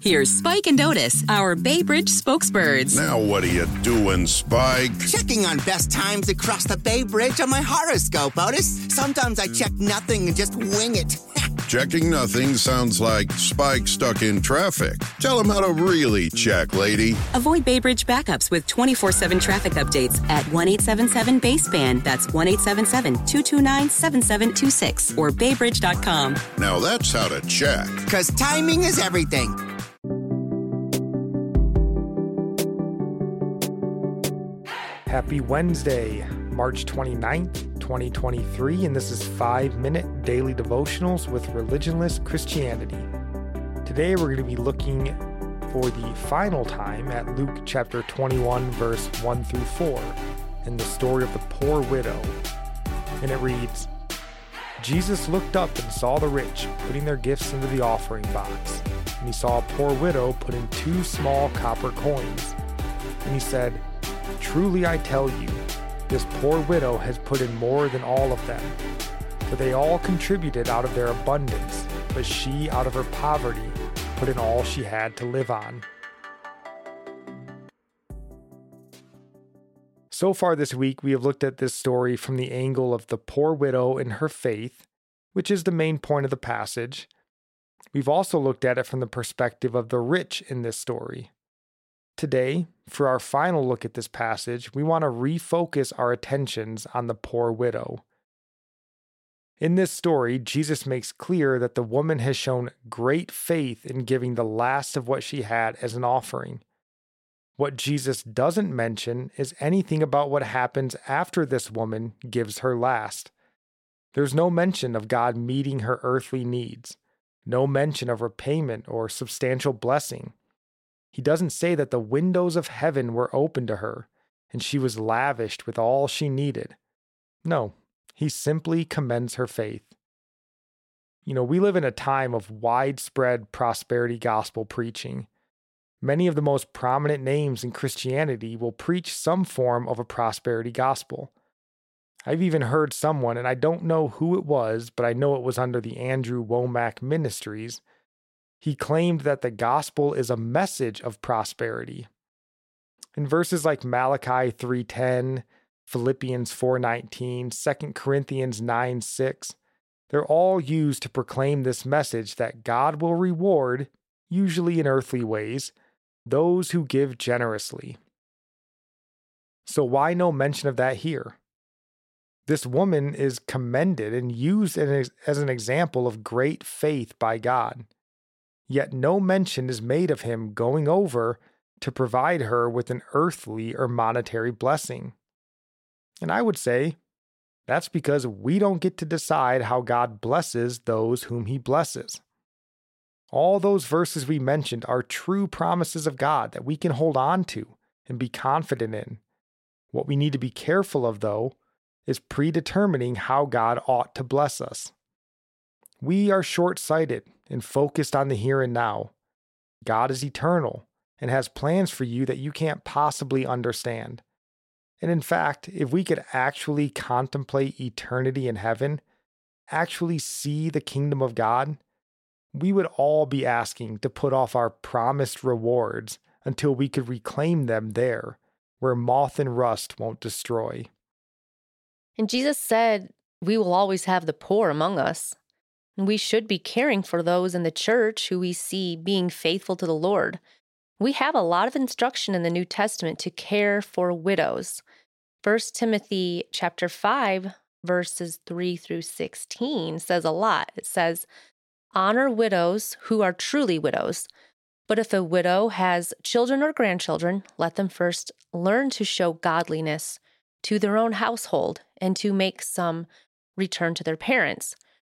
Here's Spike and Otis, our Bay Bridge spokesbirds. Now, what are you doing, Spike? Checking on best times across the Bay Bridge on my horoscope, Otis. Sometimes I check nothing and just wing it. Checking nothing sounds like Spike stuck in traffic. Tell him how to really check, lady. Avoid Bay Bridge backups with 24 7 traffic updates at 1 877 Baseband. That's 1 877 229 7726 or baybridge.com. Now that's how to check. Because timing is everything. Happy Wednesday, March 29th, 2023, and this is 5 Minute Daily Devotionals with Religionless Christianity. Today we're going to be looking for the final time at Luke chapter 21, verse 1 through 4, in the story of the poor widow. And it reads Jesus looked up and saw the rich putting their gifts into the offering box. And he saw a poor widow put in two small copper coins. And he said, Truly I tell you, this poor widow has put in more than all of them. For they all contributed out of their abundance, but she, out of her poverty, put in all she had to live on. So far this week, we have looked at this story from the angle of the poor widow and her faith, which is the main point of the passage. We've also looked at it from the perspective of the rich in this story. Today, for our final look at this passage, we want to refocus our attentions on the poor widow. In this story, Jesus makes clear that the woman has shown great faith in giving the last of what she had as an offering. What Jesus doesn't mention is anything about what happens after this woman gives her last. There's no mention of God meeting her earthly needs, no mention of repayment or substantial blessing. He doesn't say that the windows of heaven were open to her and she was lavished with all she needed. No, he simply commends her faith. You know, we live in a time of widespread prosperity gospel preaching. Many of the most prominent names in Christianity will preach some form of a prosperity gospel. I've even heard someone, and I don't know who it was, but I know it was under the Andrew Wommack Ministries, he claimed that the gospel is a message of prosperity. In verses like Malachi 3:10, Philippians 4:19, 2 Corinthians 9:6, they're all used to proclaim this message that God will reward, usually in earthly ways, those who give generously. So why no mention of that here? This woman is commended and used as an example of great faith by God yet no mention is made of him going over to provide her with an earthly or monetary blessing. And I would say that's because we don't get to decide how God blesses those whom he blesses. All those verses we mentioned are true promises of God that we can hold on to and be confident in. What we need to be careful of, though, is predetermining how God ought to bless us. We are short sighted and focused on the here and now. God is eternal and has plans for you that you can't possibly understand. And in fact, if we could actually contemplate eternity in heaven, actually see the kingdom of God, we would all be asking to put off our promised rewards until we could reclaim them there, where moth and rust won't destroy. And Jesus said, We will always have the poor among us. We should be caring for those in the church who we see being faithful to the Lord. We have a lot of instruction in the New Testament to care for widows. 1 Timothy chapter 5 verses 3 through 16 says a lot. It says, "Honor widows who are truly widows." But if a widow has children or grandchildren, let them first learn to show godliness to their own household and to make some return to their parents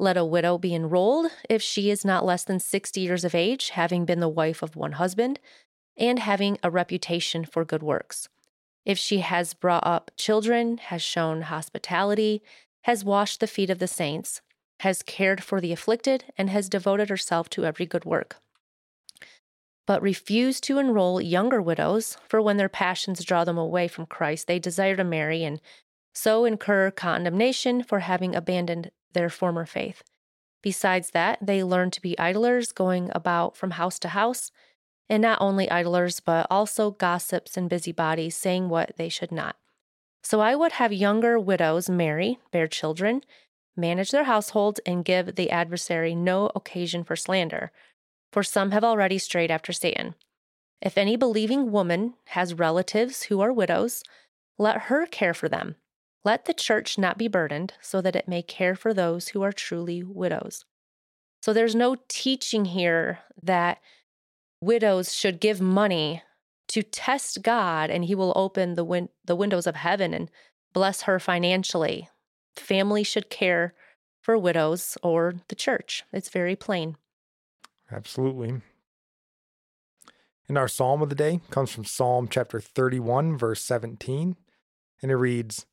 Let a widow be enrolled if she is not less than 60 years of age, having been the wife of one husband, and having a reputation for good works. If she has brought up children, has shown hospitality, has washed the feet of the saints, has cared for the afflicted, and has devoted herself to every good work. But refuse to enroll younger widows, for when their passions draw them away from Christ, they desire to marry and so incur condemnation for having abandoned their former faith. Besides that, they learn to be idlers, going about from house to house, and not only idlers, but also gossips and busybodies, saying what they should not. So I would have younger widows marry, bear children, manage their households, and give the adversary no occasion for slander, for some have already strayed after Satan. If any believing woman has relatives who are widows, let her care for them, let the church not be burdened, so that it may care for those who are truly widows. So there's no teaching here that widows should give money to test God and he will open the win- the windows of heaven and bless her financially. Family should care for widows or the church. It's very plain. Absolutely. And our psalm of the day comes from Psalm chapter 31 verse 17 and it reads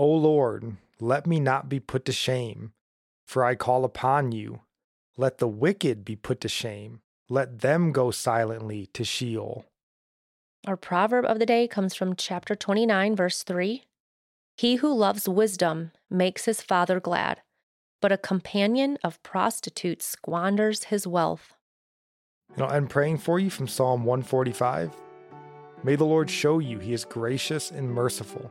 O Lord, let me not be put to shame, for I call upon you. Let the wicked be put to shame. Let them go silently to Sheol. Our proverb of the day comes from chapter 29, verse 3. He who loves wisdom makes his father glad, but a companion of prostitutes squanders his wealth. And I'll end praying for you from Psalm 145. May the Lord show you he is gracious and merciful